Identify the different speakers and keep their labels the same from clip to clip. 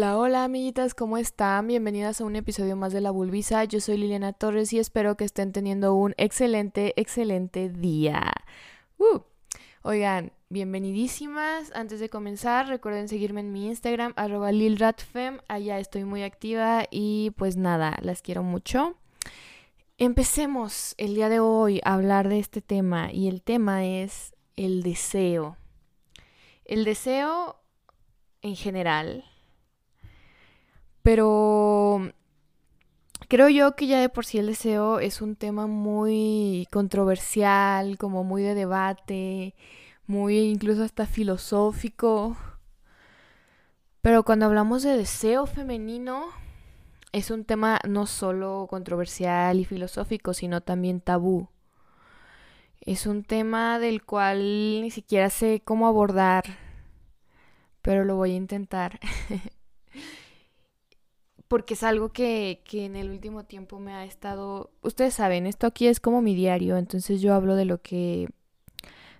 Speaker 1: Hola, hola amiguitas, ¿cómo están? Bienvenidas a un episodio más de La Bulbisa. Yo soy Liliana Torres y espero que estén teniendo un excelente, excelente día. Uh. Oigan, bienvenidísimas. Antes de comenzar, recuerden seguirme en mi Instagram, arroba lilratfem. Allá estoy muy activa y pues nada, las quiero mucho. Empecemos el día de hoy a hablar de este tema y el tema es el deseo. El deseo en general pero creo yo que ya de por sí el deseo es un tema muy controversial, como muy de debate, muy incluso hasta filosófico. Pero cuando hablamos de deseo femenino, es un tema no solo controversial y filosófico, sino también tabú. Es un tema del cual ni siquiera sé cómo abordar, pero lo voy a intentar. porque es algo que, que, en el último tiempo me ha estado, ustedes saben, esto aquí es como mi diario, entonces yo hablo de lo que,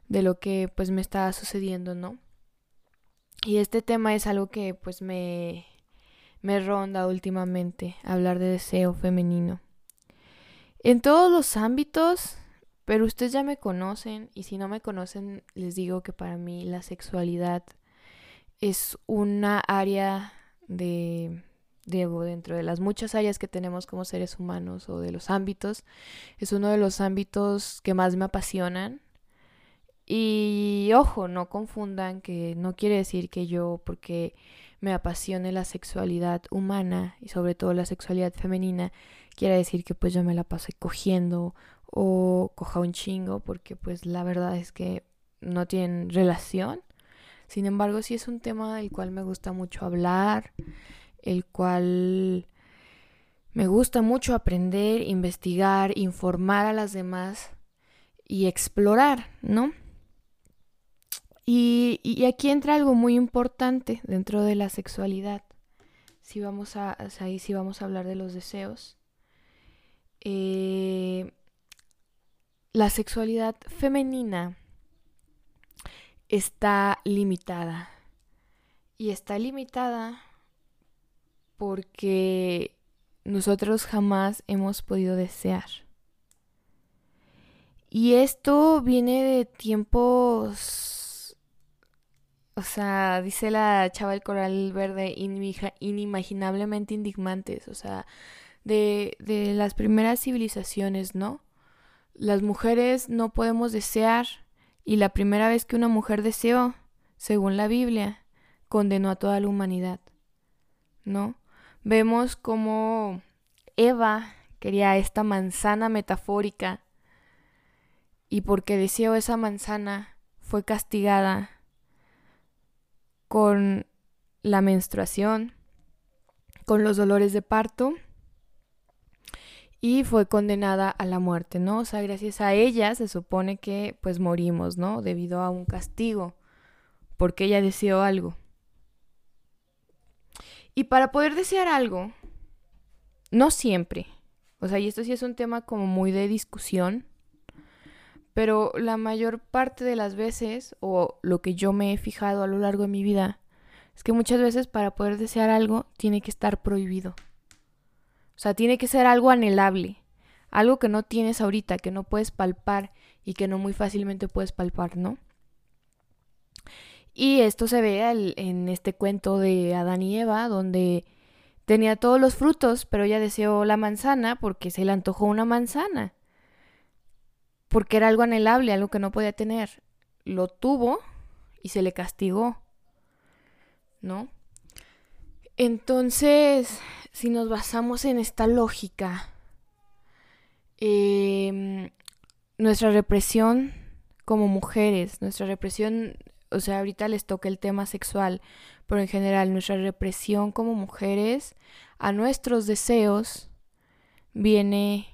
Speaker 1: de lo que pues me está sucediendo, ¿no? Y este tema es algo que pues me, me ronda últimamente, hablar de deseo femenino. En todos los ámbitos, pero ustedes ya me conocen y si no me conocen les digo que para mí la sexualidad es una área de Diego, dentro de las muchas áreas que tenemos como seres humanos o de los ámbitos, es uno de los ámbitos que más me apasionan. Y ojo, no confundan que no quiere decir que yo, porque me apasione la sexualidad humana y sobre todo la sexualidad femenina, quiera decir que pues yo me la pasé cogiendo o coja un chingo, porque pues la verdad es que no tienen relación. Sin embargo, sí es un tema del cual me gusta mucho hablar el cual me gusta mucho aprender, investigar, informar a las demás y explorar, ¿no? Y, aquí entra algo muy importante dentro de la sexualidad. Si vamos a, ahí si vamos a hablar de los deseos. Eh, la sexualidad femenina está limitada. Y está limitada porque nosotros jamás hemos podido desear. Y esto viene de tiempos, o sea, dice la chava del coral verde, inimaginablemente indignantes, o sea, de, de las primeras civilizaciones, ¿no? Las mujeres no podemos desear y la primera vez que una mujer deseó, según la Biblia, condenó a toda la humanidad, ¿no? Vemos como Eva quería esta manzana metafórica y porque deseó esa manzana fue castigada con la menstruación, con los dolores de parto y fue condenada a la muerte, ¿no? O sea, gracias a ella se supone que pues morimos, ¿no? Debido a un castigo, porque ella deseó algo. Y para poder desear algo, no siempre, o sea, y esto sí es un tema como muy de discusión, pero la mayor parte de las veces, o lo que yo me he fijado a lo largo de mi vida, es que muchas veces para poder desear algo tiene que estar prohibido. O sea, tiene que ser algo anhelable, algo que no tienes ahorita, que no puedes palpar y que no muy fácilmente puedes palpar, ¿no? Y esto se ve en este cuento de Adán y Eva, donde tenía todos los frutos, pero ella deseó la manzana porque se le antojó una manzana. Porque era algo anhelable, algo que no podía tener. Lo tuvo y se le castigó. ¿No? Entonces, si nos basamos en esta lógica, em, nuestra represión como mujeres, nuestra represión o sea, ahorita les toca el tema sexual, pero en general nuestra represión como mujeres a nuestros deseos viene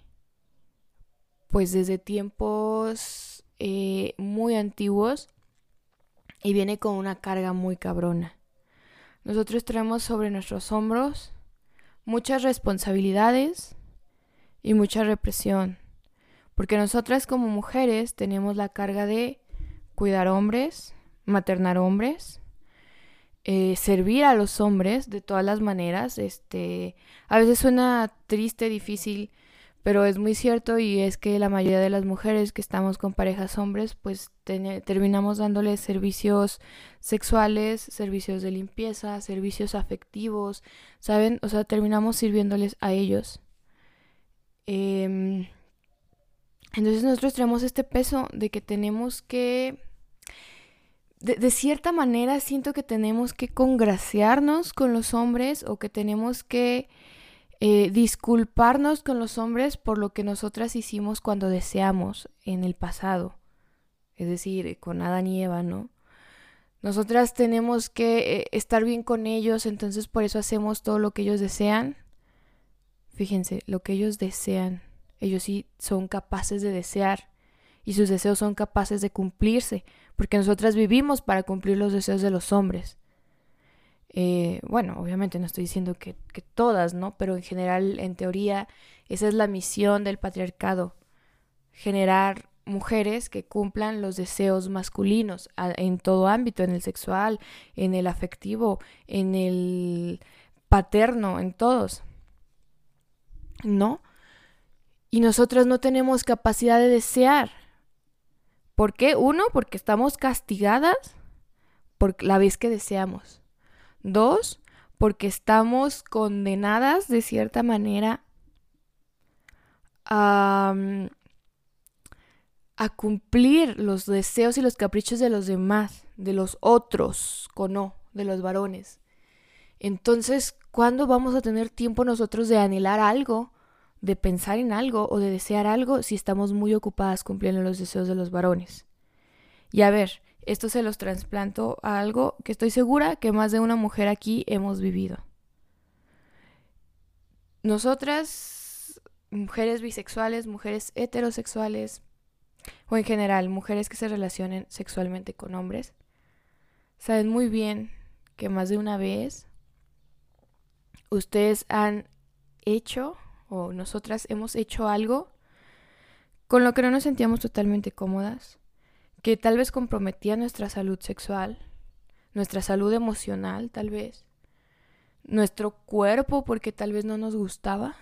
Speaker 1: pues desde tiempos eh, muy antiguos y viene con una carga muy cabrona. Nosotros traemos sobre nuestros hombros muchas responsabilidades y mucha represión, porque nosotras como mujeres tenemos la carga de cuidar hombres, maternar hombres, eh, servir a los hombres de todas las maneras. Este, a veces suena triste, difícil, pero es muy cierto y es que la mayoría de las mujeres que estamos con parejas hombres, pues terminamos dándoles servicios sexuales, servicios de limpieza, servicios afectivos, ¿saben? O sea, terminamos sirviéndoles a ellos. Em, entonces nosotros tenemos este peso de que tenemos que de, cierta manera siento que tenemos que congraciarnos con los hombres o que tenemos que eh, disculparnos con los hombres por lo que nosotras hicimos cuando deseamos en el pasado. Es decir, con Adán y Eva, ¿no? Nosotras tenemos que eh, estar bien con ellos, entonces por eso hacemos todo lo que ellos desean. Fíjense, lo que ellos desean, ellos sí son capaces de desear y sus deseos son capaces de cumplirse, porque nosotras vivimos para cumplir los deseos de los hombres. Eh, bueno, obviamente no estoy diciendo que, que todas, ¿no? Pero en general, en teoría, esa es la misión del patriarcado, generar mujeres que cumplan los deseos masculinos en todo ámbito, en el sexual, en el afectivo, en el paterno, en todos. ¿No? Y nosotras no tenemos capacidad de desear. ¿Por qué? Uno, porque estamos castigadas por la vez que deseamos. Dos, porque estamos condenadas de cierta manera a, a, cumplir los deseos y los caprichos de los demás, de los otros, con no, de los varones. Entonces, ¿cuándo vamos a tener tiempo nosotros de anhelar algo de pensar en algo o de desear algo si estamos muy ocupadas cumpliendo los deseos de los varones. Y a ver, esto se los trasplanto a algo que estoy segura que más de una mujer aquí hemos vivido. Nosotras, mujeres bisexuales, mujeres heterosexuales, o en general mujeres que se relacionen sexualmente con hombres, saben muy bien que más de una vez ustedes han hecho o nosotras hemos hecho algo con lo que no nos sentíamos totalmente cómodas, que tal vez comprometía nuestra salud sexual, nuestra salud emocional tal vez, nuestro cuerpo porque tal vez no nos gustaba,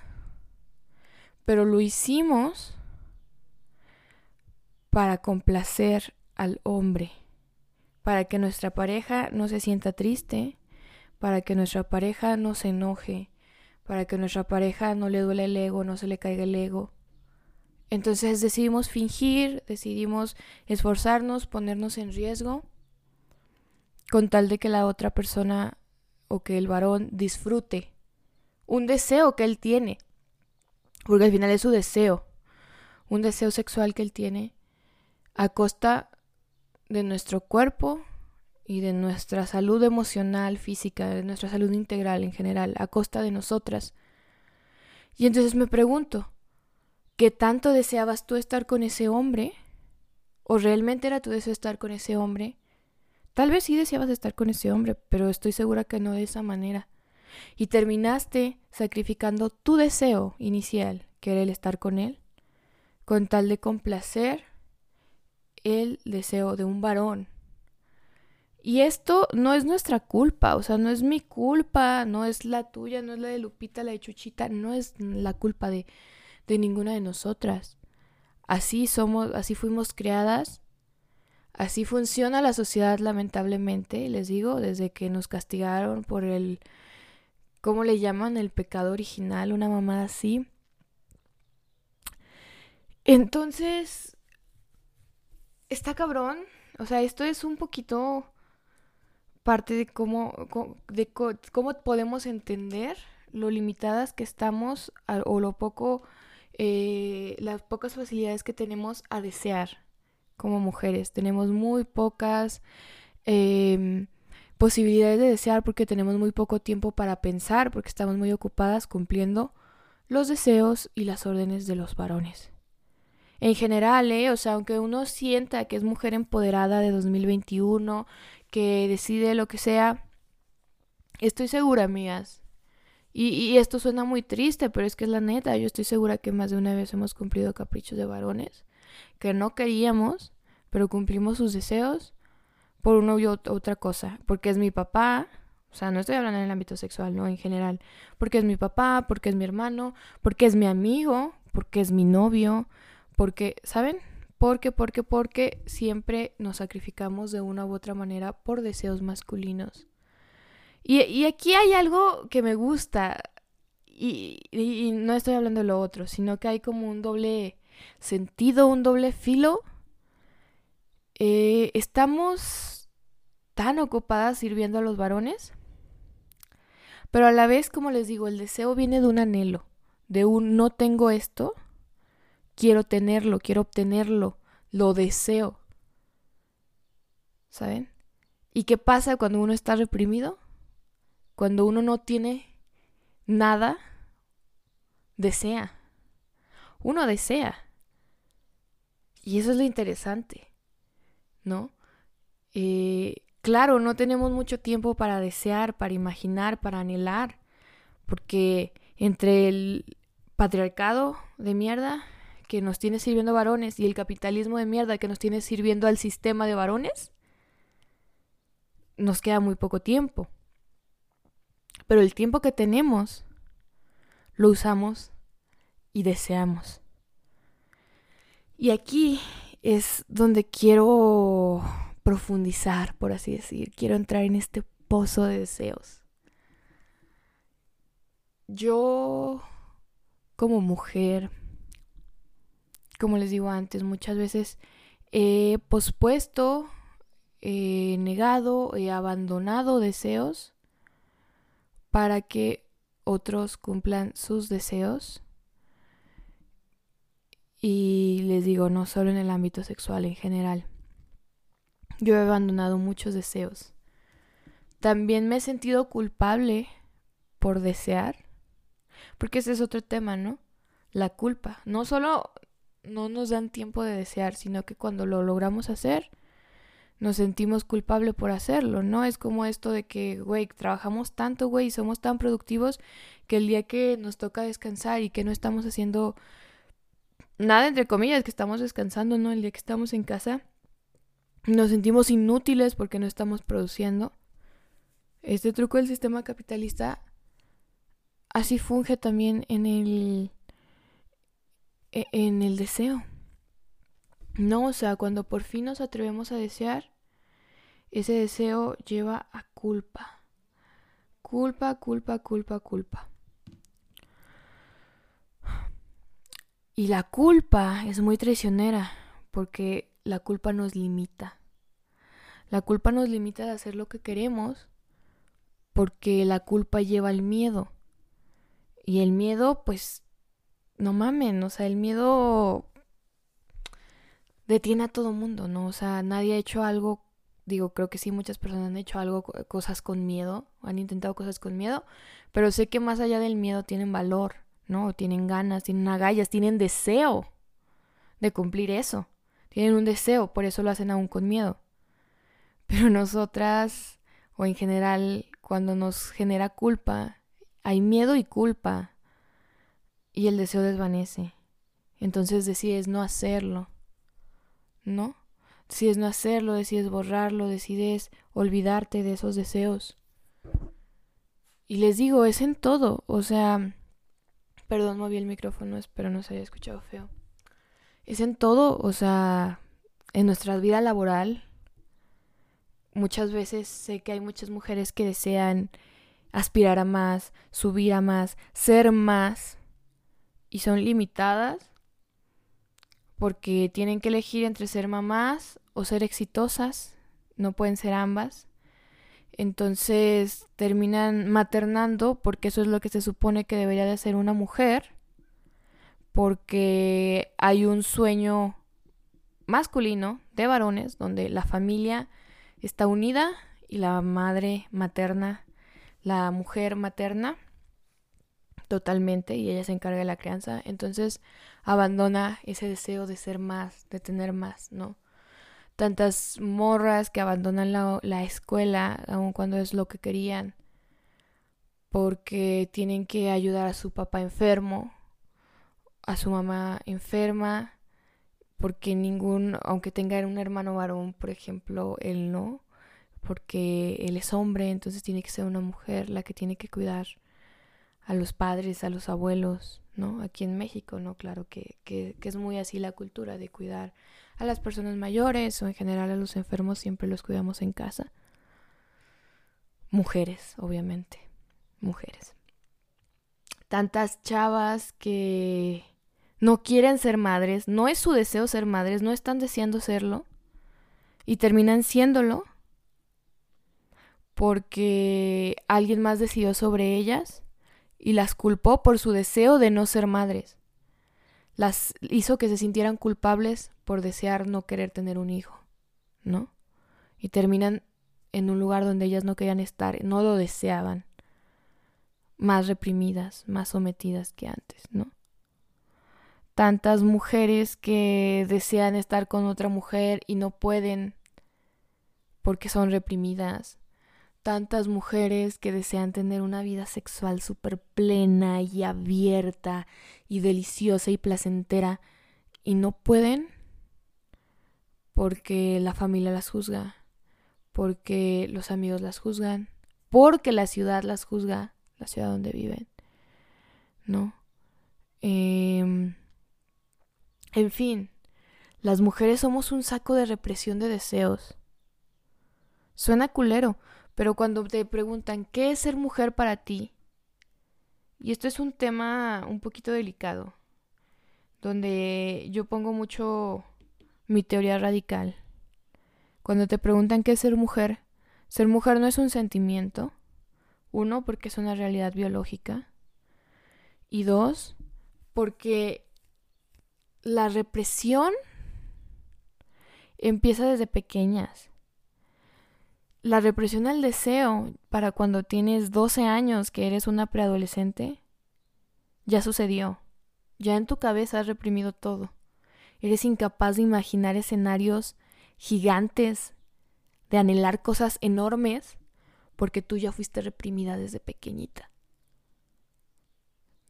Speaker 1: pero lo hicimos para complacer al hombre, para que nuestra pareja no se sienta triste, para que nuestra pareja no se enoje, para que nuestra pareja no le duele el ego, no se le caiga el ego. Entonces decidimos fingir, decidimos esforzarnos, ponernos en riesgo, con tal de que la otra persona o que el varón disfrute un deseo que él tiene, porque al final es su deseo, un deseo sexual que él tiene, a costa de nuestro cuerpo, y de nuestra salud emocional, física, de nuestra salud integral en general, a costa de nosotras. Y entonces me pregunto, ¿qué tanto deseabas tú estar con ese hombre? ¿O realmente era tu deseo estar con ese hombre? Tal vez sí deseabas estar con ese hombre, pero estoy segura que no de esa manera. Y terminaste sacrificando tu deseo inicial, que era el estar con él, con tal de complacer el deseo de un varón y esto no es nuestra culpa, o sea, no es mi culpa, no es la tuya, no es la de Lupita, la de Chuchita, no es la culpa de, de ninguna de nosotras. Así somos, así fuimos creadas, así funciona la sociedad lamentablemente, les digo, desde que nos castigaron por el, ¿cómo le llaman? El pecado original, una mamada así. Entonces, está cabrón, o sea, esto es un poquito parte de cómo, de cómo podemos entender lo limitadas que estamos o lo poco, eh, las pocas facilidades que tenemos a desear como mujeres. Tenemos muy pocas em, posibilidades de desear porque tenemos muy poco tiempo para pensar, porque estamos muy ocupadas cumpliendo los deseos y las órdenes de los varones. En general, ¿eh? o sea, aunque uno sienta que es mujer empoderada de 2021, que decide lo que sea. Estoy segura, amigas. Y, esto suena muy triste, pero es que es la neta. Yo estoy segura que más de una vez hemos cumplido caprichos de varones que no queríamos, pero cumplimos sus deseos por una u otra cosa, porque es mi papá, o sea, no estoy hablando en el ámbito sexual, no, en general, porque es mi papá, porque es mi hermano, porque es mi amigo, porque es mi novio, porque, ¿saben? Porque, porque, porque siempre nos sacrificamos de una u otra manera por deseos masculinos. Y, aquí hay algo que me gusta, y, y, no estoy hablando de lo otro, sino que hay como un doble sentido, un doble filo. Eh, estamos tan ocupadas sirviendo a los varones, pero a la vez, como les digo, el deseo viene de un anhelo, de un no tengo esto, quiero tenerlo, quiero obtenerlo, lo deseo. ¿Saben? ¿Y qué pasa cuando uno está reprimido? Cuando uno no tiene nada, desea. Uno desea. Y eso es lo interesante, ¿no? Eh, claro, no tenemos mucho tiempo para desear, para imaginar, para anhelar, porque entre el patriarcado de mierda que nos tiene sirviendo varones y el capitalismo de mierda que nos tiene sirviendo al sistema de varones, nos queda muy poco tiempo. Pero el tiempo que tenemos lo usamos y deseamos. Y aquí es donde quiero profundizar, por así decir. Quiero entrar en este pozo de deseos. Yo, como mujer, como les digo antes, muchas veces he pospuesto, he negado, he abandonado deseos para que otros cumplan sus deseos. Y les digo, no solo en el ámbito sexual, en general. Yo he abandonado muchos deseos. También me he sentido culpable por desear. Porque ese es otro tema, ¿no? La culpa. No solo no nos dan tiempo de desear, sino que cuando lo logramos hacer, nos sentimos culpables por hacerlo, ¿no? Es como esto de que, güey, trabajamos tanto, güey, y somos tan productivos que el día que nos toca descansar y que no estamos haciendo nada, entre comillas, que estamos descansando, ¿no? El día que estamos en casa, nos sentimos inútiles porque no estamos produciendo. Este truco del sistema capitalista así funge también en el en el deseo. No, o sea, cuando por fin nos atrevemos a desear, ese deseo lleva a culpa. Culpa, culpa, culpa, culpa. Y la culpa es muy traicionera porque la culpa nos limita. La culpa nos limita de hacer lo que queremos porque la culpa lleva al miedo. Y el miedo, pues, no mamen, o sea, el miedo detiene a todo mundo, ¿no? O sea, nadie ha hecho algo, digo, creo que sí, muchas personas han hecho algo, cosas con miedo, han intentado cosas con miedo, pero sé que más allá del miedo tienen valor, ¿no? Tienen ganas, tienen agallas, tienen deseo de cumplir eso, tienen un deseo, por eso lo hacen aún con miedo. Pero nosotras, o en general, cuando nos genera culpa, hay miedo y culpa, y el deseo desvanece. Entonces decides no hacerlo. ¿no? Decides no hacerlo, decides borrarlo, decides olvidarte de esos deseos. Y les digo, es en todo, o sea, perdón, moví el micrófono, espero no se haya escuchado feo. Es en todo, o sea, en nuestra vida laboral. Muchas veces sé que hay muchas mujeres que desean aspirar a más, subir a más, ser más, y son limitadas porque tienen que elegir entre ser mamás o ser exitosas, no pueden ser ambas. Entonces terminan maternando porque eso es lo que se supone que debería de hacer una mujer, porque hay un sueño masculino de varones donde la familia está unida y la madre materna, la mujer materna totalmente y ella se encarga de la crianza. Entonces abandona ese deseo de ser más, de tener más, ¿no? Tantas morras que abandonan la, la escuela, aun cuando es lo que querían, porque tienen que ayudar a su papá enfermo, a su mamá enferma, porque ningún, aunque tenga un hermano varón, por ejemplo, él no, porque él es hombre, entonces tiene que ser una mujer la que tiene que cuidar a los padres, a los abuelos, ¿no? Aquí en México, ¿no? Claro que, que, que, es muy así la cultura de cuidar a las personas mayores o en general a los enfermos, siempre los cuidamos en casa. Mujeres, obviamente, mujeres. Tantas chavas que no quieren ser madres, no es su deseo ser madres, no están deseando serlo y terminan siéndolo porque alguien más decidió sobre ellas y las culpó por su deseo de no ser madres. Las hizo que se sintieran culpables por desear no querer tener un hijo, ¿no? Y terminan en un lugar donde ellas no querían estar, no lo deseaban, más reprimidas, más sometidas que antes, ¿no? Tantas mujeres que desean estar con otra mujer y no pueden porque son reprimidas, tantas mujeres que desean tener una vida sexual súper plena y abierta y deliciosa y placentera y no pueden porque la familia las juzga, porque los amigos las juzgan, porque la ciudad las juzga, la ciudad donde viven, ¿no? Em, en fin, las mujeres somos un saco de represión de deseos. Suena culero, pero cuando te preguntan, ¿qué es ser mujer para ti? Y esto es un tema un poquito delicado, donde yo pongo mucho mi teoría radical. Cuando te preguntan qué es ser mujer, ser mujer no es un sentimiento, uno, porque es una realidad biológica, y dos, porque la represión empieza desde pequeñas la represión al deseo para cuando tienes 12 años, que eres una preadolescente, ya sucedió. Ya en tu cabeza has reprimido todo. Eres incapaz de imaginar escenarios gigantes, de anhelar cosas enormes, porque tú ya fuiste reprimida desde pequeñita.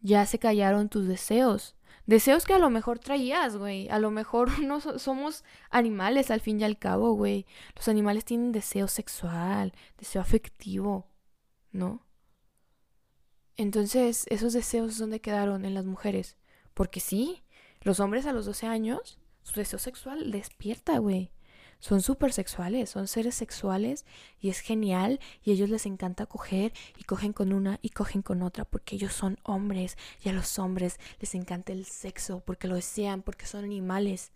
Speaker 1: Ya se callaron tus deseos, Deseos que a lo mejor traías, güey. A lo mejor no somos animales al fin y al cabo, güey. Los animales tienen deseo sexual, deseo afectivo, ¿no? Entonces, esos deseos, ¿dónde quedaron en las mujeres? Porque sí, los hombres a los 12 años, su deseo sexual despierta, güey son súper sexuales, son seres sexuales y es genial y a ellos les encanta coger y cogen con una y cogen con otra porque ellos son hombres y a los hombres les encanta el sexo porque lo desean, porque son animales.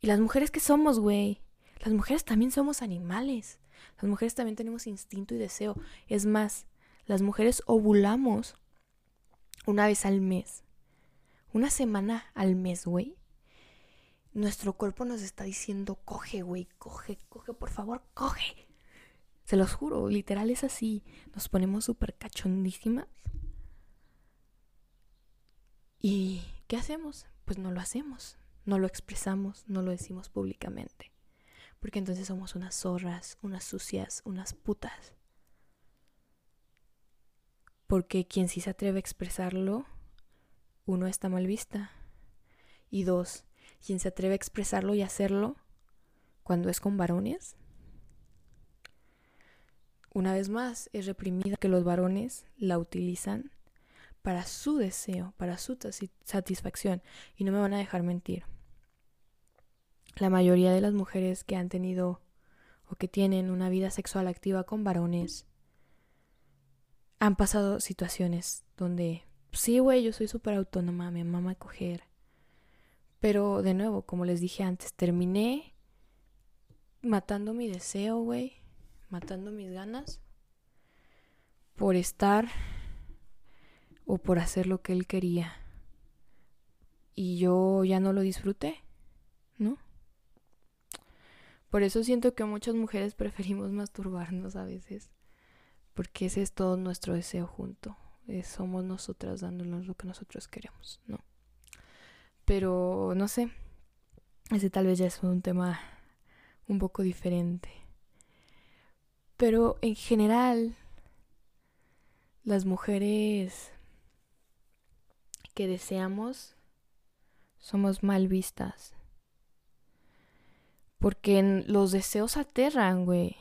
Speaker 1: Y las mujeres que somos, güey, las mujeres también somos animales. Las mujeres también tenemos instinto y deseo. Es más, las mujeres ovulamos una vez al mes. Una semana al mes, güey nuestro cuerpo nos está diciendo, coge, güey, coge, coge, por favor, coge. Se los juro, literal es así. Nos ponemos súper cachondísimas. ¿Y qué hacemos? Pues no lo hacemos, no lo expresamos, no lo decimos públicamente. Porque entonces somos unas zorras, unas sucias, unas putas. Porque quien sí se atreve a expresarlo, uno está mal vista. Y dos, quien se atreve a expresarlo y hacerlo cuando es con varones, una vez más es reprimida que los varones la utilizan para su deseo, para su satisfacción. Y no me van a dejar mentir. La mayoría de las mujeres que han tenido o que tienen una vida sexual activa con varones han pasado situaciones donde, sí, güey, yo soy súper autónoma, me mama coger, pero de nuevo, como les dije antes, terminé matando mi deseo, güey, matando mis ganas por estar o por hacer lo que él quería. Y yo ya no lo disfruté, ¿no? Por eso siento que muchas mujeres preferimos masturbarnos a veces, porque ese es todo nuestro deseo junto. somos nosotras dándonos lo que nosotros queremos, ¿no? Pero no sé, ese tal vez ya es un tema un poco diferente. Pero en general, las mujeres que deseamos somos mal vistas. Porque los deseos aterran, güey.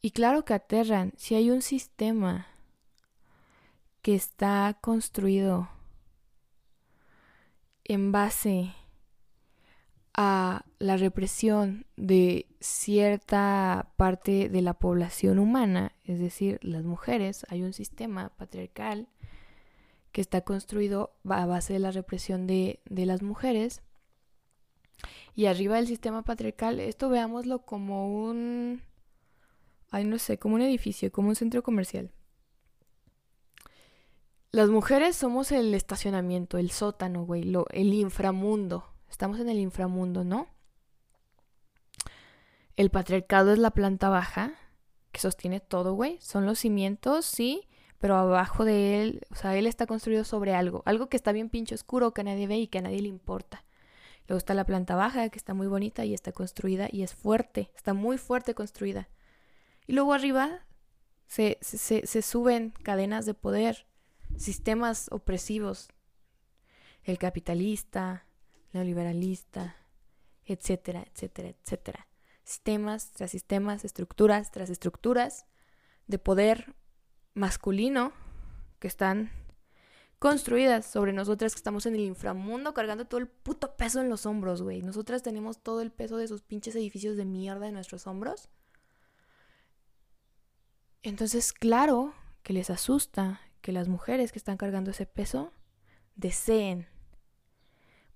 Speaker 1: Y claro que aterran. Si hay un sistema que está construido en base a la represión de cierta parte de la población humana, es decir, las mujeres, hay un sistema patriarcal que está construido a base de la represión de, las mujeres. Y arriba del sistema patriarcal, esto veámoslo como un, ay no sé, como un edificio, como un centro comercial. Las mujeres somos el estacionamiento, el sótano, güey, el inframundo. Estamos en el inframundo, ¿no? El patriarcado es la planta baja que sostiene todo, güey. Son los cimientos, sí, pero abajo de él, o sea, él está construido sobre algo, algo que está bien pinche oscuro, que nadie ve y que a nadie le importa. Luego está la planta baja, que está muy bonita y está construida y es fuerte, está muy fuerte construida. Y luego arriba se, se suben cadenas de poder, sistemas opresivos, el capitalista, neoliberalista, etcétera, etcétera, etcétera. Sistemas tras sistemas, estructuras tras estructuras de poder masculino que están construidas sobre nosotras que estamos en el inframundo cargando todo el puto peso en los hombros, güey. Nosotras tenemos todo el peso de esos pinches edificios de mierda en nuestros hombros. Entonces, claro que les asusta que las mujeres que están cargando ese peso deseen.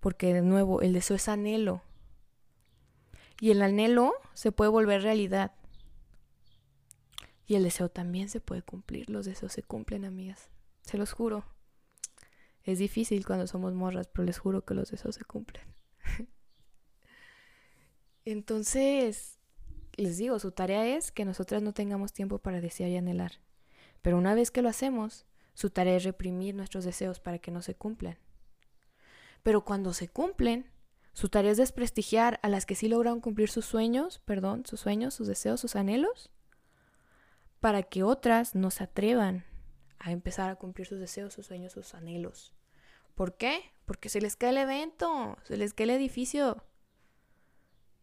Speaker 1: Porque de nuevo, el deseo es anhelo. Y el anhelo se puede volver realidad. Y el deseo también se puede cumplir. Los deseos se cumplen, amigas. Se los juro. Es difícil cuando somos morras, pero les juro que los deseos se cumplen. Entonces, les digo, su tarea es que nosotras no tengamos tiempo para desear y anhelar. Pero una vez que lo hacemos, su tarea es reprimir nuestros deseos para que no se cumplan. Pero cuando se cumplen, su tarea es desprestigiar a las que sí lograron cumplir sus sueños, perdón, sus sueños, sus deseos, sus anhelos, para que otras no se atrevan a empezar a cumplir sus deseos, sus sueños, sus anhelos. ¿Por qué? Porque se les cae el evento, se les cae el edificio.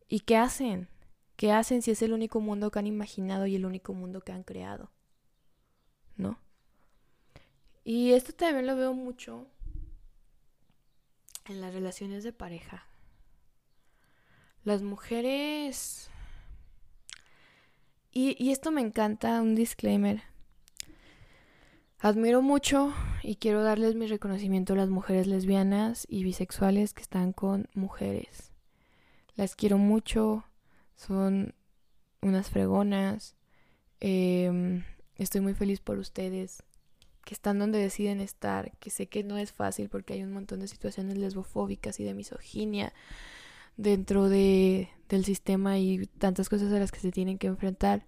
Speaker 1: ¿Y qué hacen? ¿Qué hacen si es el único mundo que han imaginado y el único mundo que han creado? ¿No? Y esto también lo veo mucho en las relaciones de pareja. Las mujeres y, esto me encanta, un disclaimer. Admiro mucho y quiero darles mi reconocimiento a las mujeres lesbianas y bisexuales que están con mujeres. Las quiero mucho, son unas fregonas. Em, estoy muy feliz por ustedes, que están donde deciden estar, que sé que no es fácil porque hay un montón de situaciones lesbofóbicas y de misoginia dentro de, del sistema y tantas cosas a las que se tienen que enfrentar.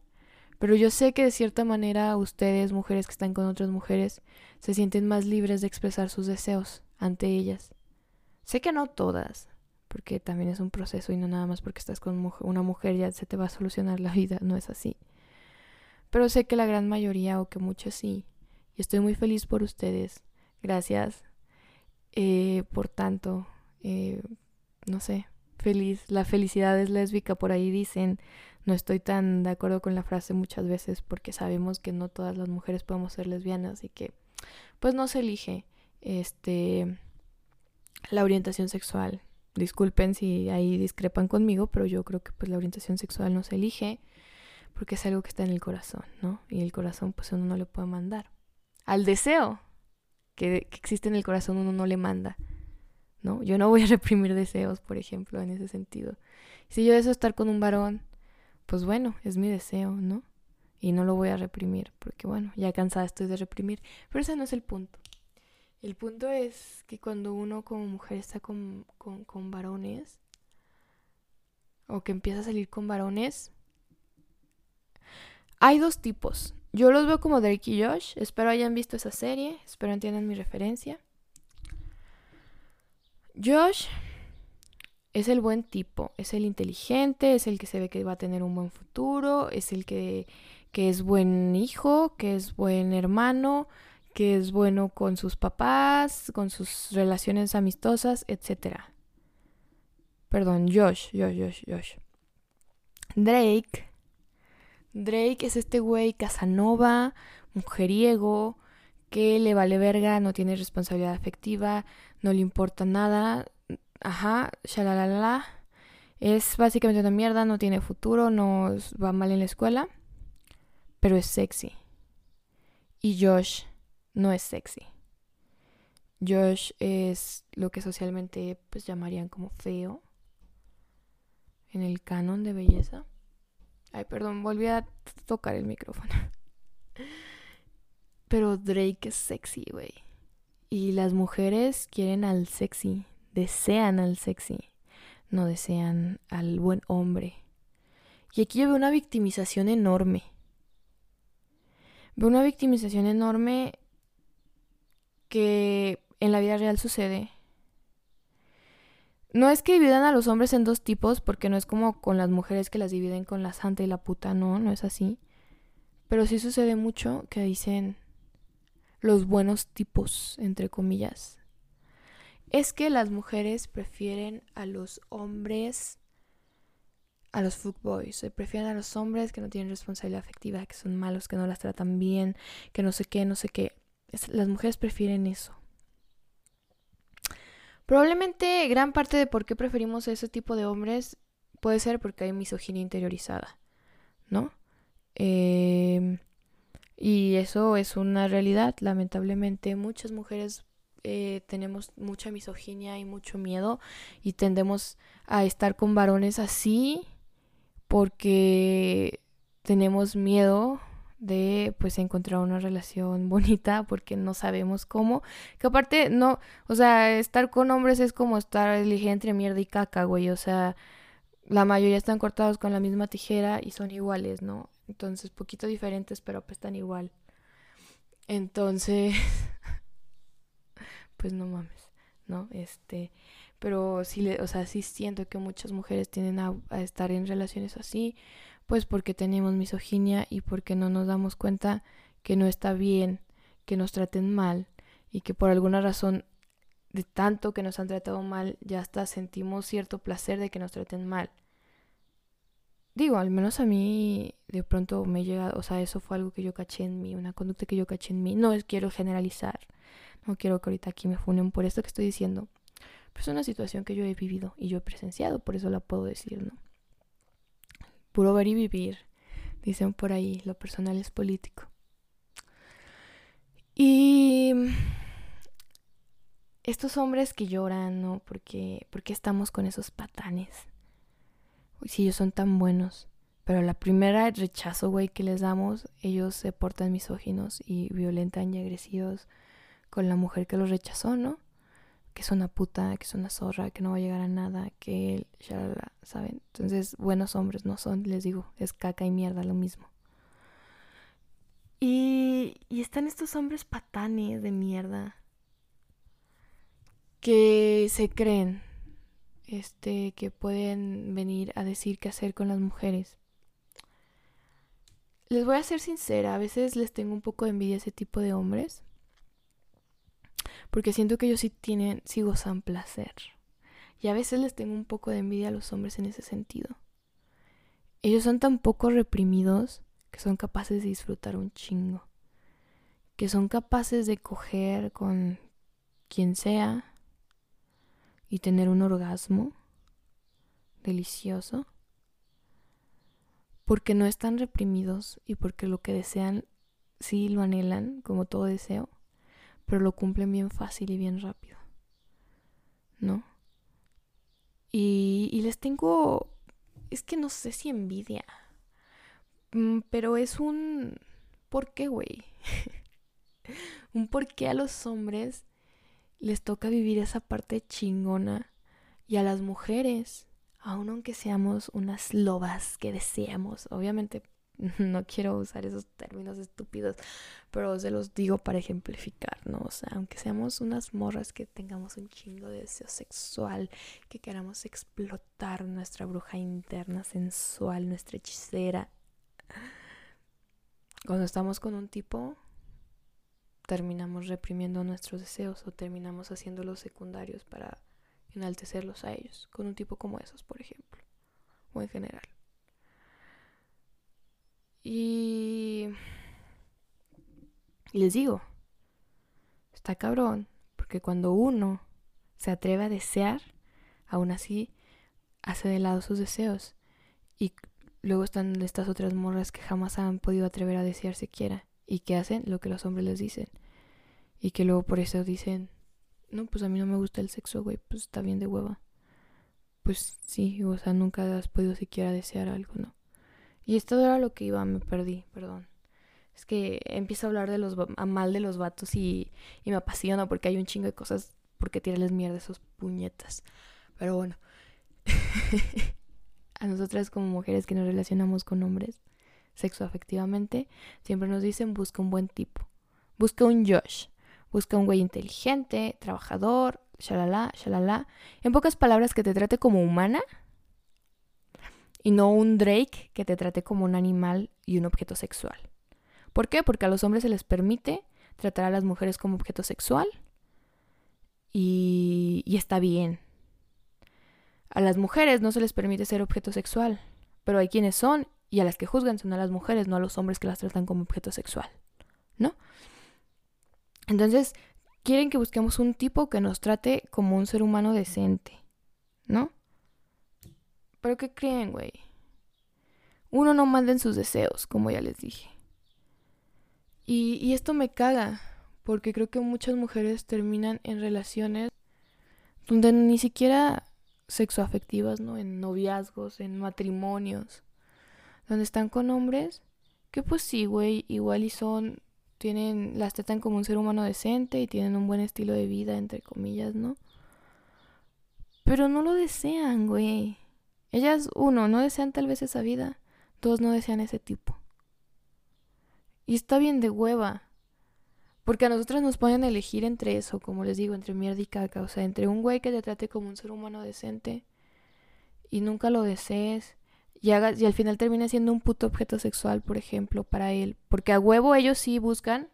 Speaker 1: Pero yo sé que de cierta manera ustedes, mujeres que están con otras mujeres, se sienten más libres de expresar sus deseos ante ellas. Sé que no todas, porque también es un proceso y no nada más porque estás con una mujer ya se te va a solucionar la vida, no es así. Pero sé que la gran mayoría o que muchos sí. Y estoy muy feliz por ustedes. Gracias eh, por tanto. Eh, no sé, feliz. La felicidad es lésbica, por ahí dicen. No estoy tan de acuerdo con la frase muchas veces porque sabemos que no todas las mujeres podemos ser lesbianas y que pues no se elige este la orientación sexual. Disculpen si ahí discrepan conmigo, pero yo creo que pues la orientación sexual no se elige porque es algo que está en el corazón, ¿no? Y el corazón pues uno no le puede mandar. Al deseo que, existe en el corazón uno no le manda. ¿no? Yo no voy a reprimir deseos, por ejemplo, en ese sentido. Si yo deseo estar con un varón, pues bueno, es mi deseo, ¿no? Y no lo voy a reprimir, porque bueno, ya cansada estoy de reprimir. Pero ese no es el punto. El punto es que cuando uno como mujer está con, con, con varones, o que empieza a salir con varones, hay dos tipos. Yo los veo como Drake y Josh. Espero hayan visto esa serie. Espero entiendan mi referencia. Josh es el buen tipo, es el inteligente, es el que se ve que va a tener un buen futuro, es el que, que es buen hijo, que es buen hermano, que es bueno con sus papás, con sus relaciones amistosas, etc. Perdón, Josh, Josh, Josh, Josh. Drake. Drake es este güey Casanova, mujeriego, que le vale verga, no tiene responsabilidad afectiva, no le importa nada, ajá, shalalala. Es básicamente una mierda, no tiene futuro, no va mal en la escuela, pero es sexy. Y Josh no es sexy. Josh es lo que socialmente pues llamarían como feo en el canon de belleza. Ay, perdón, volví a tocar el micrófono. Pero Drake es sexy, güey. Y las mujeres quieren al sexy, desean al sexy, no desean al buen hombre. Y aquí yo veo una victimización enorme. Veo una victimización enorme que en la vida real sucede. No es que dividan a los hombres en dos tipos, porque no es como con las mujeres que las dividen con la santa y la puta, no, no es así. Pero sí sucede mucho que dicen los buenos tipos, entre comillas. Es que las mujeres prefieren a los hombres, a los fuckboys, se prefieren a los hombres que no tienen responsabilidad afectiva, que son malos, que no las tratan bien, que no sé qué, no sé qué. las mujeres prefieren eso. Probablemente gran parte de por qué preferimos ese tipo de hombres puede ser porque hay misoginia interiorizada, ¿no? Em, y eso es una realidad, lamentablemente. Muchas mujeres eh, tenemos mucha misoginia y mucho miedo y tendemos a estar con varones así porque tenemos miedo de pues encontrar una relación bonita porque no sabemos cómo. Que aparte no, o sea, estar con hombres es como estar elegir entre mierda y caca, güey, o sea, la mayoría están cortados con la misma tijera y son iguales, ¿no? Entonces, poquito diferentes, pero están igual. Entonces, pues no mames, ¿no? Este, pero sí, le, o sea, sí siento que muchas mujeres tienden a, a estar en relaciones así pues porque tenemos misoginia y porque no nos damos cuenta que no está bien que nos traten mal y que por alguna razón de tanto que nos han tratado mal ya hasta sentimos cierto placer de que nos traten mal. Digo, al menos a mí de pronto me llega, o sea, eso fue algo que yo caché en mí, una conducta que yo caché en mí. No es quiero generalizar, no quiero que ahorita aquí me funen por esto que estoy diciendo, pero es una situación que yo he vivido y yo he presenciado, por eso la puedo decir, ¿no? Puro ver y vivir. Dicen por ahí, lo personal es político. Y estos hombres que lloran, ¿no? Porque, porque estamos con esos patanes. Si ellos son tan buenos. Pero la primera rechazo, güey, que les damos, ellos se portan misóginos y violentan y agresivos con la mujer que los rechazó, ¿no? Que es una puta, que es una zorra, que no va a llegar a nada, que él, ¿saben? Entonces, buenos hombres no son, les digo, es caca y mierda lo mismo. Y, y están estos hombres patanes de mierda que se creen este que pueden venir a decir qué hacer con las mujeres. Les voy a ser sincera, a veces les tengo un poco de envidia a ese tipo de hombres porque siento que ellos sí tienen, sí gozan placer. Y a veces les tengo un poco de envidia a los hombres en ese sentido. Ellos son tan poco reprimidos que son capaces de disfrutar un chingo. Que son capaces de coger con quien sea y tener un orgasmo delicioso. Porque no están reprimidos y porque lo que desean sí lo anhelan como todo deseo pero lo cumplen bien fácil y bien rápido. ¿No? Y, les tengo, es que no sé si envidia, mm, pero es un, ¿por qué, güey? un por qué a los hombres les toca vivir esa parte chingona y a las mujeres, aun aunque seamos unas lobas que deseamos, obviamente no quiero usar esos términos estúpidos, pero se los digo para ejemplificar, ¿no? O sea, aunque seamos unas morras que tengamos un chingo de deseo sexual, que queramos explotar nuestra bruja interna sensual, nuestra hechicera, cuando estamos con un tipo, terminamos reprimiendo nuestros deseos o terminamos haciéndolos secundarios para enaltecerlos a ellos, con un tipo como esos, por ejemplo, o en general. Y... les digo, está cabrón, porque cuando uno se atreve a desear, aún así hace de lado sus deseos. Y luego están estas otras morras que jamás han podido atrever a desear siquiera. Y que hacen lo que los hombres les dicen. Y que luego por eso dicen, no, pues a mí no me gusta el sexo, güey, pues está bien de hueva. Pues sí, o sea, nunca has podido siquiera desear algo, ¿no? Y esto era lo que iba, me perdí, perdón. Es que empiezo a hablar de los a mal de los vatos y, y me apasiona porque hay un chingo de cosas por qué tirarles mierda a esos puñetas. Pero bueno. a nosotras como mujeres que nos relacionamos con hombres sexoafectivamente, siempre nos dicen busca un buen tipo. Busca un Josh. Busca un güey inteligente, trabajador, shalala, shalala. En pocas palabras, que te trate como humana y no un Drake que te trate como un animal y un objeto sexual. ¿Por qué? Porque a los hombres se les permite tratar a las mujeres como objeto sexual y, y está bien. A las mujeres no se les permite ser objeto sexual, pero hay quienes son y a las que juzgan son a las mujeres, no a los hombres que las tratan como objeto sexual, ¿no? Entonces, quieren que busquemos un tipo que nos trate como un ser humano decente, ¿no? Pero ¿qué creen, güey? Uno no manda en sus deseos, como ya les dije. Y, y esto me caga, porque creo que muchas mujeres terminan en relaciones donde ni siquiera sexoafectivas, ¿no? En noviazgos, en matrimonios, donde están con hombres que pues sí, güey, igual y son, tienen, las tratan como un ser humano decente y tienen un buen estilo de vida, entre comillas, ¿no? Pero no lo desean, güey. Ellas, uno, no desean tal vez esa vida, dos, no desean ese tipo. Y está bien de hueva. Porque a nosotras nos pueden elegir entre eso, como les digo, entre mierda y caca. O sea, entre un güey que te trate como un ser humano decente y nunca lo desees y, hagas, y al final termine siendo un puto objeto sexual, por ejemplo, para él. Porque a huevo ellos sí buscan,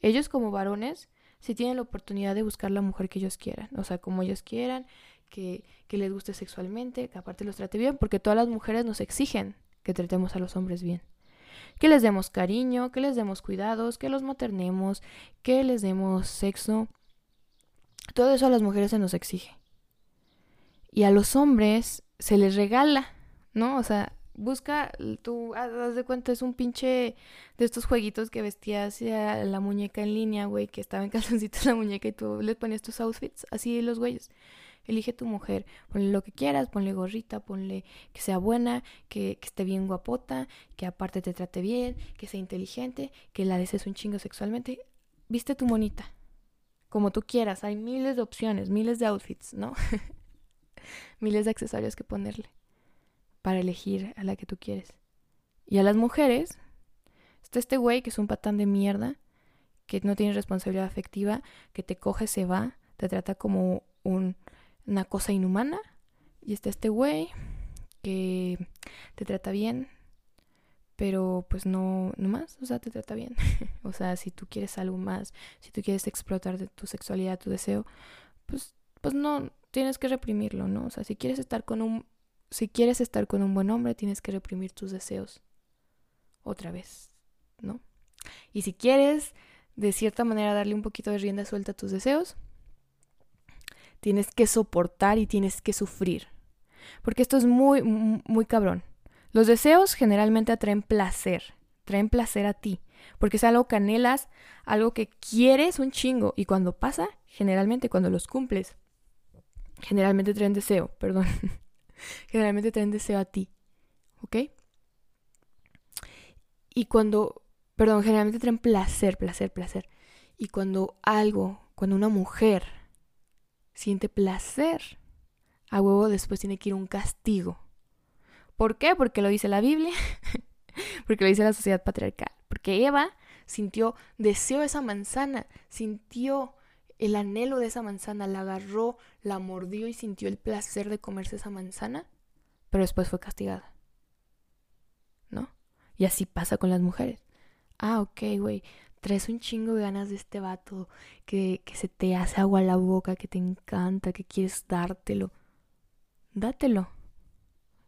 Speaker 1: ellos como varones, sí tienen la oportunidad de buscar la mujer que ellos quieran. O sea, como ellos quieran, que, les guste sexualmente, que aparte los trate bien, porque todas las mujeres nos exigen que tratemos a los hombres bien que les demos cariño, que les demos cuidados, que los maternemos, que les demos sexo. Todo eso a las mujeres se nos exige. Y a los hombres se les regala, ¿no? O sea, busca, tú, haz de cuenta, es un pinche de estos jueguitos que vestías la muñeca en línea, güey, que estaba en calzoncitos la muñeca y tú les ponías tus outfits, así los güeyes. Elige tu mujer, ponle lo que quieras, ponle gorrita, ponle que sea buena, que, esté bien guapota, que aparte te trate bien, que sea inteligente, que la desees un chingo sexualmente. Viste tu monita, como tú quieras, hay miles de opciones, miles de outfits, ¿no? miles de accesorios que ponerle para elegir a la que tú quieres. Y a las mujeres, está este güey que es un patán de mierda, que no tiene responsabilidad afectiva, que te coge, se va, te trata como un una cosa inhumana. Y está este güey que te trata bien, pero pues no, no más, o sea, te trata bien. o sea, si tú quieres algo más, si tú quieres explotar de tu sexualidad, tu deseo, pues, pues no, tienes que reprimirlo, ¿no? O sea, si quieres estar con un, si quieres estar con un buen hombre, tienes que reprimir tus deseos otra vez, ¿no? Y si quieres, de cierta manera, darle un poquito de rienda suelta a tus deseos, tienes que soportar y tienes que sufrir. Porque esto es muy, muy cabrón. Los deseos generalmente atraen placer, traen placer a ti, porque es algo que anhelas, algo que quieres un chingo, y cuando pasa, generalmente cuando los cumples, generalmente traen deseo, perdón, generalmente traen deseo a ti, ¿ok? Y cuando, perdón, generalmente traen placer, placer, placer. Y cuando algo, cuando una mujer siente placer, a huevo después tiene que ir un castigo. ¿Por qué? Porque lo dice la Biblia, porque lo dice la sociedad patriarcal, porque Eva sintió deseo de esa manzana, sintió el anhelo de esa manzana, la agarró, la mordió y sintió el placer de comerse esa manzana, pero después fue castigada. ¿No? Y así pasa con las mujeres. Ah, ok, güey, traes un chingo de ganas de este vato, que, que se te hace agua a la boca, que te encanta, que quieres dártelo, dátelo.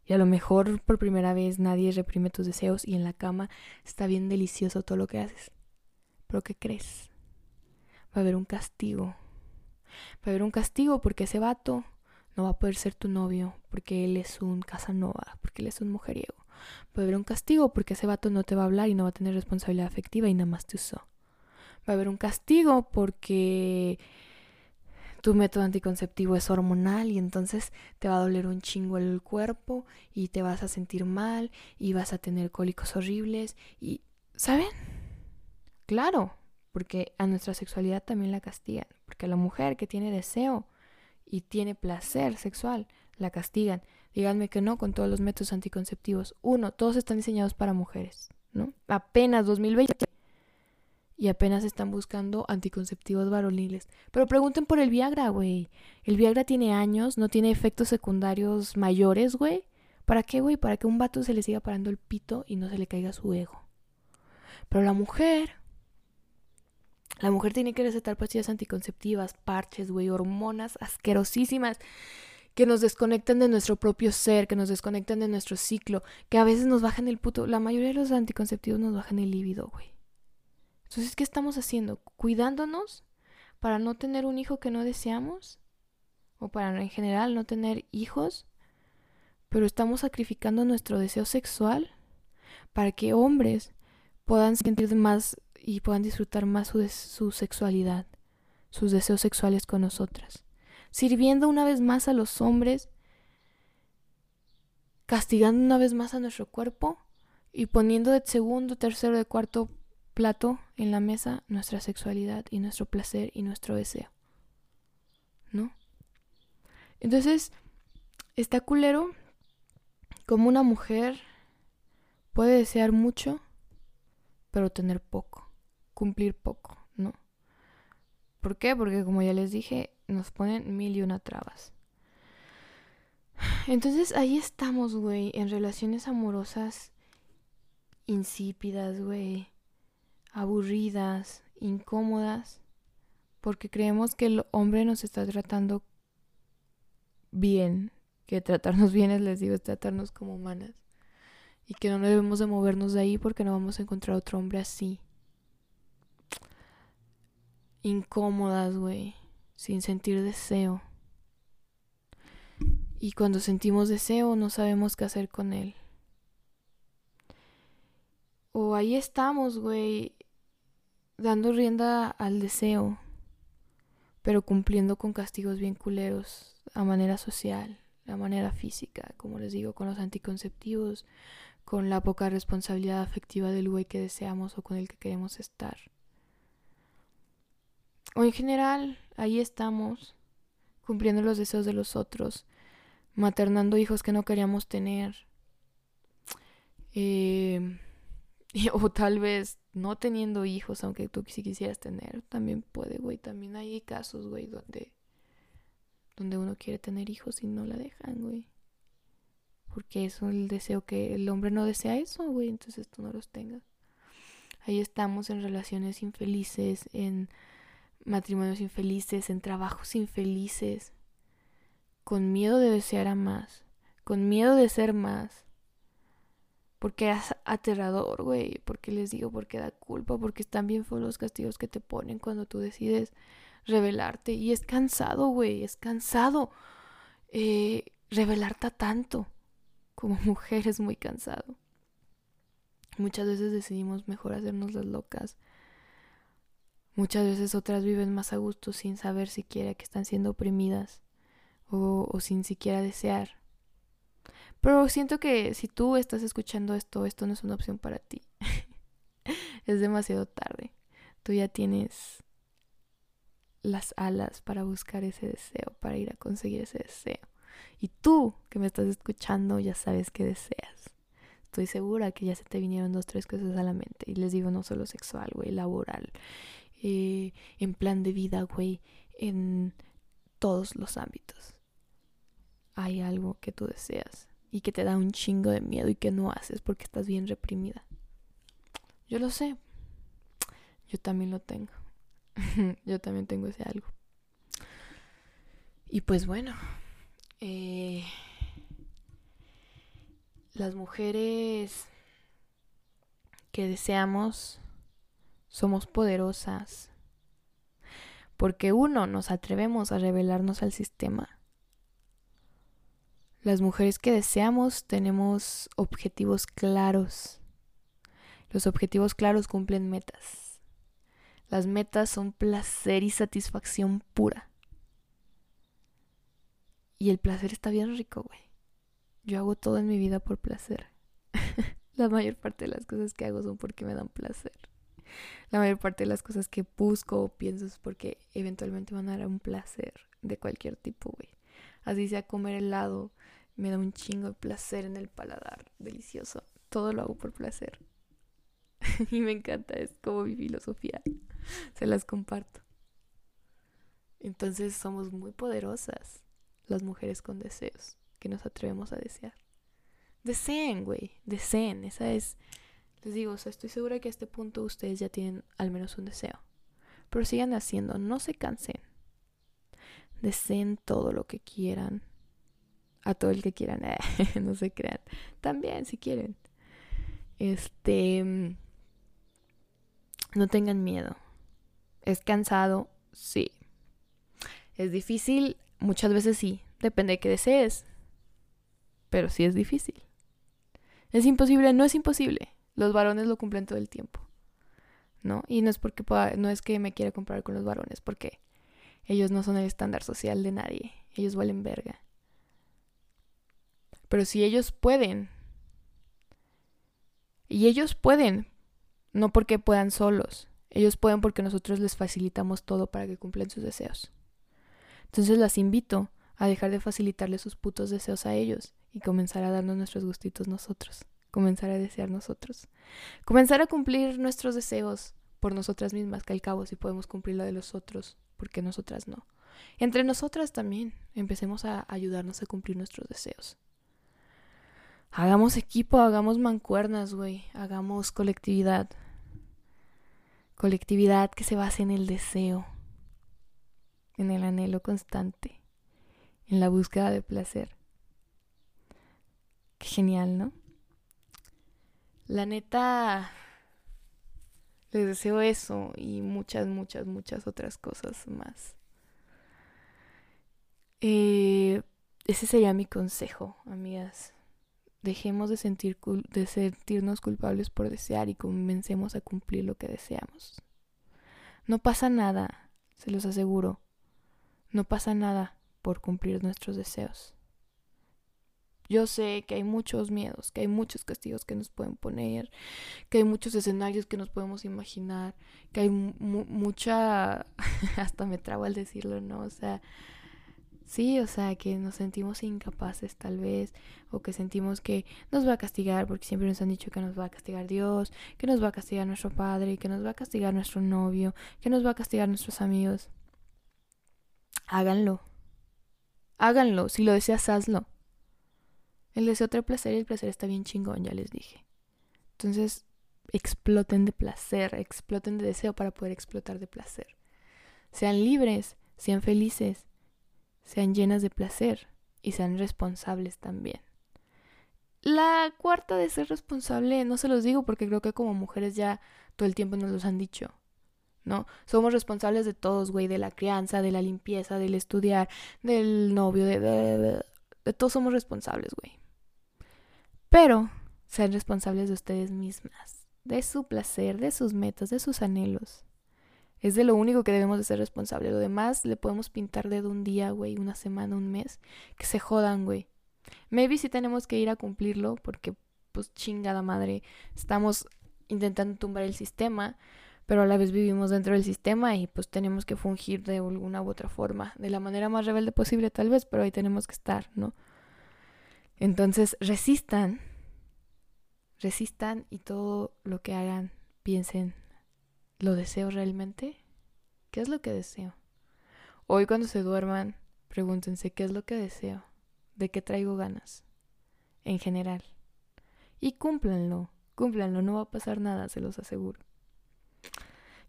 Speaker 1: Y a lo mejor por primera vez nadie reprime tus deseos y en la cama está bien delicioso todo lo que haces. Pero ¿qué crees? Va a haber un castigo. Va a haber un castigo porque ese vato no va a poder ser tu novio porque él es un Casanova, porque él es un mujeriego. Va a haber un castigo porque ese vato no te va a hablar y no va a tener responsabilidad afectiva y nada más te usó. Va a haber un castigo porque tu método anticonceptivo es hormonal y entonces te va a doler un chingo el cuerpo y te vas a sentir mal y vas a tener cólicos horribles y ¿saben? Claro, porque a nuestra sexualidad también la castigan, porque a la mujer que tiene deseo y tiene placer sexual la castigan. Díganme que no con todos los métodos anticonceptivos. Uno, todos están diseñados para mujeres, ¿no? Apenas 2020 y apenas están buscando anticonceptivos varoniles. Pero pregunten por el Viagra, güey. El Viagra tiene años, no tiene efectos secundarios mayores, güey. ¿Para qué, güey? Para que un vato se le siga parando el pito y no se le caiga su ego. Pero la mujer, la mujer tiene que recetar pastillas anticonceptivas, parches, güey, hormonas asquerosísimas que nos desconectan de nuestro propio ser, que nos desconectan de nuestro ciclo, que a veces nos bajan el puto. La mayoría de los anticonceptivos nos bajan el líbido, güey. Entonces, ¿qué estamos haciendo? ¿Cuidándonos para no tener un hijo que no deseamos? ¿O para en general no tener hijos? Pero estamos sacrificando nuestro deseo sexual para que hombres puedan sentir más y puedan disfrutar más su, su sexualidad, sus deseos sexuales con nosotras. Sirviendo una vez más a los hombres, castigando una vez más a nuestro cuerpo y poniendo de segundo, tercero, de cuarto plato en la mesa nuestra sexualidad y nuestro placer y nuestro deseo. ¿No? Entonces, está culero como una mujer puede desear mucho, pero tener poco, cumplir poco, ¿no? ¿Por qué? Porque como ya les dije, nos ponen mil y una trabas. Entonces ahí estamos, güey, en relaciones amorosas insípidas, güey, aburridas, incómodas, porque creemos que el hombre nos está tratando bien, que tratarnos bien, les digo, es tratarnos como humanas, y que no debemos de movernos de ahí porque no vamos a encontrar otro hombre así. Incómodas, güey, sin sentir deseo. Y cuando sentimos deseo no sabemos qué hacer con él. O ahí estamos, güey, dando rienda al deseo, pero cumpliendo con castigos bien culeros a manera social, a manera física, como les digo, con los anticonceptivos, con la poca responsabilidad afectiva del güey que deseamos o con el que queremos estar. O en general, ahí estamos, cumpliendo los deseos de los otros, maternando hijos que no queríamos tener. Eh, o tal vez no teniendo hijos, aunque tú si quisieras tener, también puede, güey. También hay casos, güey, donde, donde uno quiere tener hijos y no la dejan, güey. Porque es el deseo que el hombre no desea eso, güey, entonces tú no los tengas. Ahí estamos en relaciones infelices, en matrimonios infelices, en trabajos infelices, con miedo de desear a más, con miedo de ser más, porque es aterrador, güey. Porque les digo, porque da culpa, porque están bien feos los castigos que te ponen cuando tú decides revelarte. Y es cansado, güey, es cansado. Eh, revelarte tanto. Como mujer es muy cansado. Muchas veces decidimos mejor hacernos las locas. Muchas veces otras viven más a gusto sin saber siquiera que están siendo oprimidas o, sin siquiera desear pero siento que si tú estás escuchando esto, esto no es una opción para ti. es demasiado tarde. Tú ya tienes las alas para buscar ese deseo, para ir a conseguir ese deseo. Y tú que me estás escuchando ya sabes qué deseas. Estoy segura que ya se te vinieron dos, tres cosas a la mente. Y les digo no solo sexual, güey, laboral, eh, en plan de vida, güey, en todos los ámbitos. Hay algo que tú deseas y que te da un chingo de miedo y que no haces porque estás bien reprimida. Yo lo sé. Yo también lo tengo. Yo también tengo ese algo. Y pues bueno. Eh, las mujeres que deseamos somos poderosas. Porque uno, nos atrevemos a revelarnos al sistema. Las mujeres que deseamos tenemos objetivos claros. Los objetivos claros cumplen metas. Las metas son placer y satisfacción pura. Y el placer está bien rico, güey. Yo hago todo en mi vida por placer. La mayor parte de las cosas que hago son porque me dan placer. La mayor parte de las cosas que busco o pienso es porque eventualmente van a dar un placer de cualquier tipo, güey. Así sea comer helado, me da un chingo de placer en el paladar, delicioso. Todo lo hago por placer. y me encanta, es como mi filosofía. Se las comparto. Entonces somos muy poderosas las mujeres con deseos que nos atrevemos a desear. Deseen, güey, deseen. Esa es, les digo, o sea, estoy segura que a este punto ustedes ya tienen al menos un deseo. Pero sigan haciendo, no se cansen. Deseen todo lo que quieran. A todo el que quieran, no se crean. También, si quieren. Este. No tengan miedo. ¿Es cansado? Sí. ¿Es difícil? Muchas veces sí. Depende de qué desees. Pero sí es difícil. ¿Es imposible? No es imposible. Los varones lo cumplen todo el tiempo. ¿No? Y no es porque no es que me quiera comparar con los varones, porque ellos no son el estándar social de nadie. Ellos valen verga. Pero si ellos pueden, y ellos pueden, no porque puedan solos, ellos pueden porque nosotros les facilitamos todo para que cumplan sus deseos. Entonces las invito a dejar de facilitarle sus putos deseos a ellos y comenzar a darnos nuestros gustitos nosotros, comenzar a desear nosotros, comenzar a cumplir nuestros deseos por nosotras mismas, que al cabo si podemos cumplir lo de los otros, porque nosotras no. Entre nosotras también empecemos a ayudarnos a cumplir nuestros deseos. Hagamos equipo, hagamos mancuernas, güey, hagamos colectividad. Colectividad que se base en el deseo, en el anhelo constante, en la búsqueda de placer. Qué genial, ¿no? La neta, les deseo eso y muchas, muchas, muchas otras cosas más. Eh, ese sería mi consejo, amigas. Dejemos de, sentir de sentirnos culpables por desear y comencemos a cumplir lo que deseamos. No pasa nada, se los aseguro. No pasa nada por cumplir nuestros deseos. Yo sé que hay muchos miedos, que hay muchos castigos que nos pueden poner, que hay muchos escenarios que nos podemos imaginar, que hay mucha... hasta me trago al decirlo, ¿no? O sea, sí, o sea, que nos sentimos incapaces tal vez, o que sentimos que nos va a castigar, porque siempre nos han dicho que nos va a castigar Dios, que nos va a castigar nuestro padre, que nos va a castigar nuestro novio, que nos va a castigar nuestros amigos. Háganlo. Háganlo. Si lo deseas, hazlo. El deseo trae placer y el placer está bien chingón, ya les dije. Entonces, exploten de placer, exploten de deseo para poder explotar de placer. Sean libres, sean felices, sean llenas de placer y sean responsables también. La cuarta de ser responsable, no se los digo porque creo que como mujeres ya todo el tiempo nos los han dicho. ¿no? Somos responsables de todos, güey, de la crianza, de la limpieza, del estudiar, del novio, de, de, de todos somos responsables, güey. Pero sean responsables de ustedes mismas, de su placer, de sus metas, de sus anhelos. Es de lo único que debemos de ser responsables. Lo demás le podemos pintar de un día, güey, una semana, un mes. Que se jodan, güey. Maybe si tenemos que ir a cumplirlo porque, pues, chingada madre, estamos intentando tumbar el sistema, pero a la vez vivimos dentro del sistema y pues tenemos que fungir de alguna u otra forma, de la manera más rebelde posible tal vez, pero ahí tenemos que estar, ¿no? Entonces, resistan, resistan y todo lo que hagan, piensen, ¿lo deseo realmente? ¿Qué es lo que deseo? Hoy cuando se duerman, pregúntense, ¿qué es lo que deseo? ¿De qué traigo ganas? En general. Y cúmplanlo, cúmplanlo, no va a pasar nada, se los aseguro.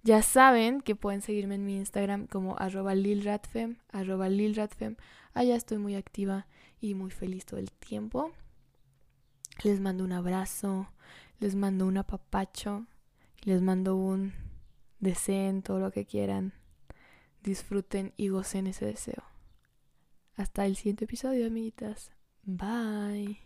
Speaker 1: Ya saben que pueden seguirme en mi Instagram como arroba lilratfem, arroba lilratfem. Allá estoy muy activa y muy feliz todo el tiempo. Les mando un abrazo, les mando un apapacho, les mando un deseen, todo lo que quieran. Disfruten y gocen ese deseo. Hasta el siguiente episodio, amiguitas. Bye.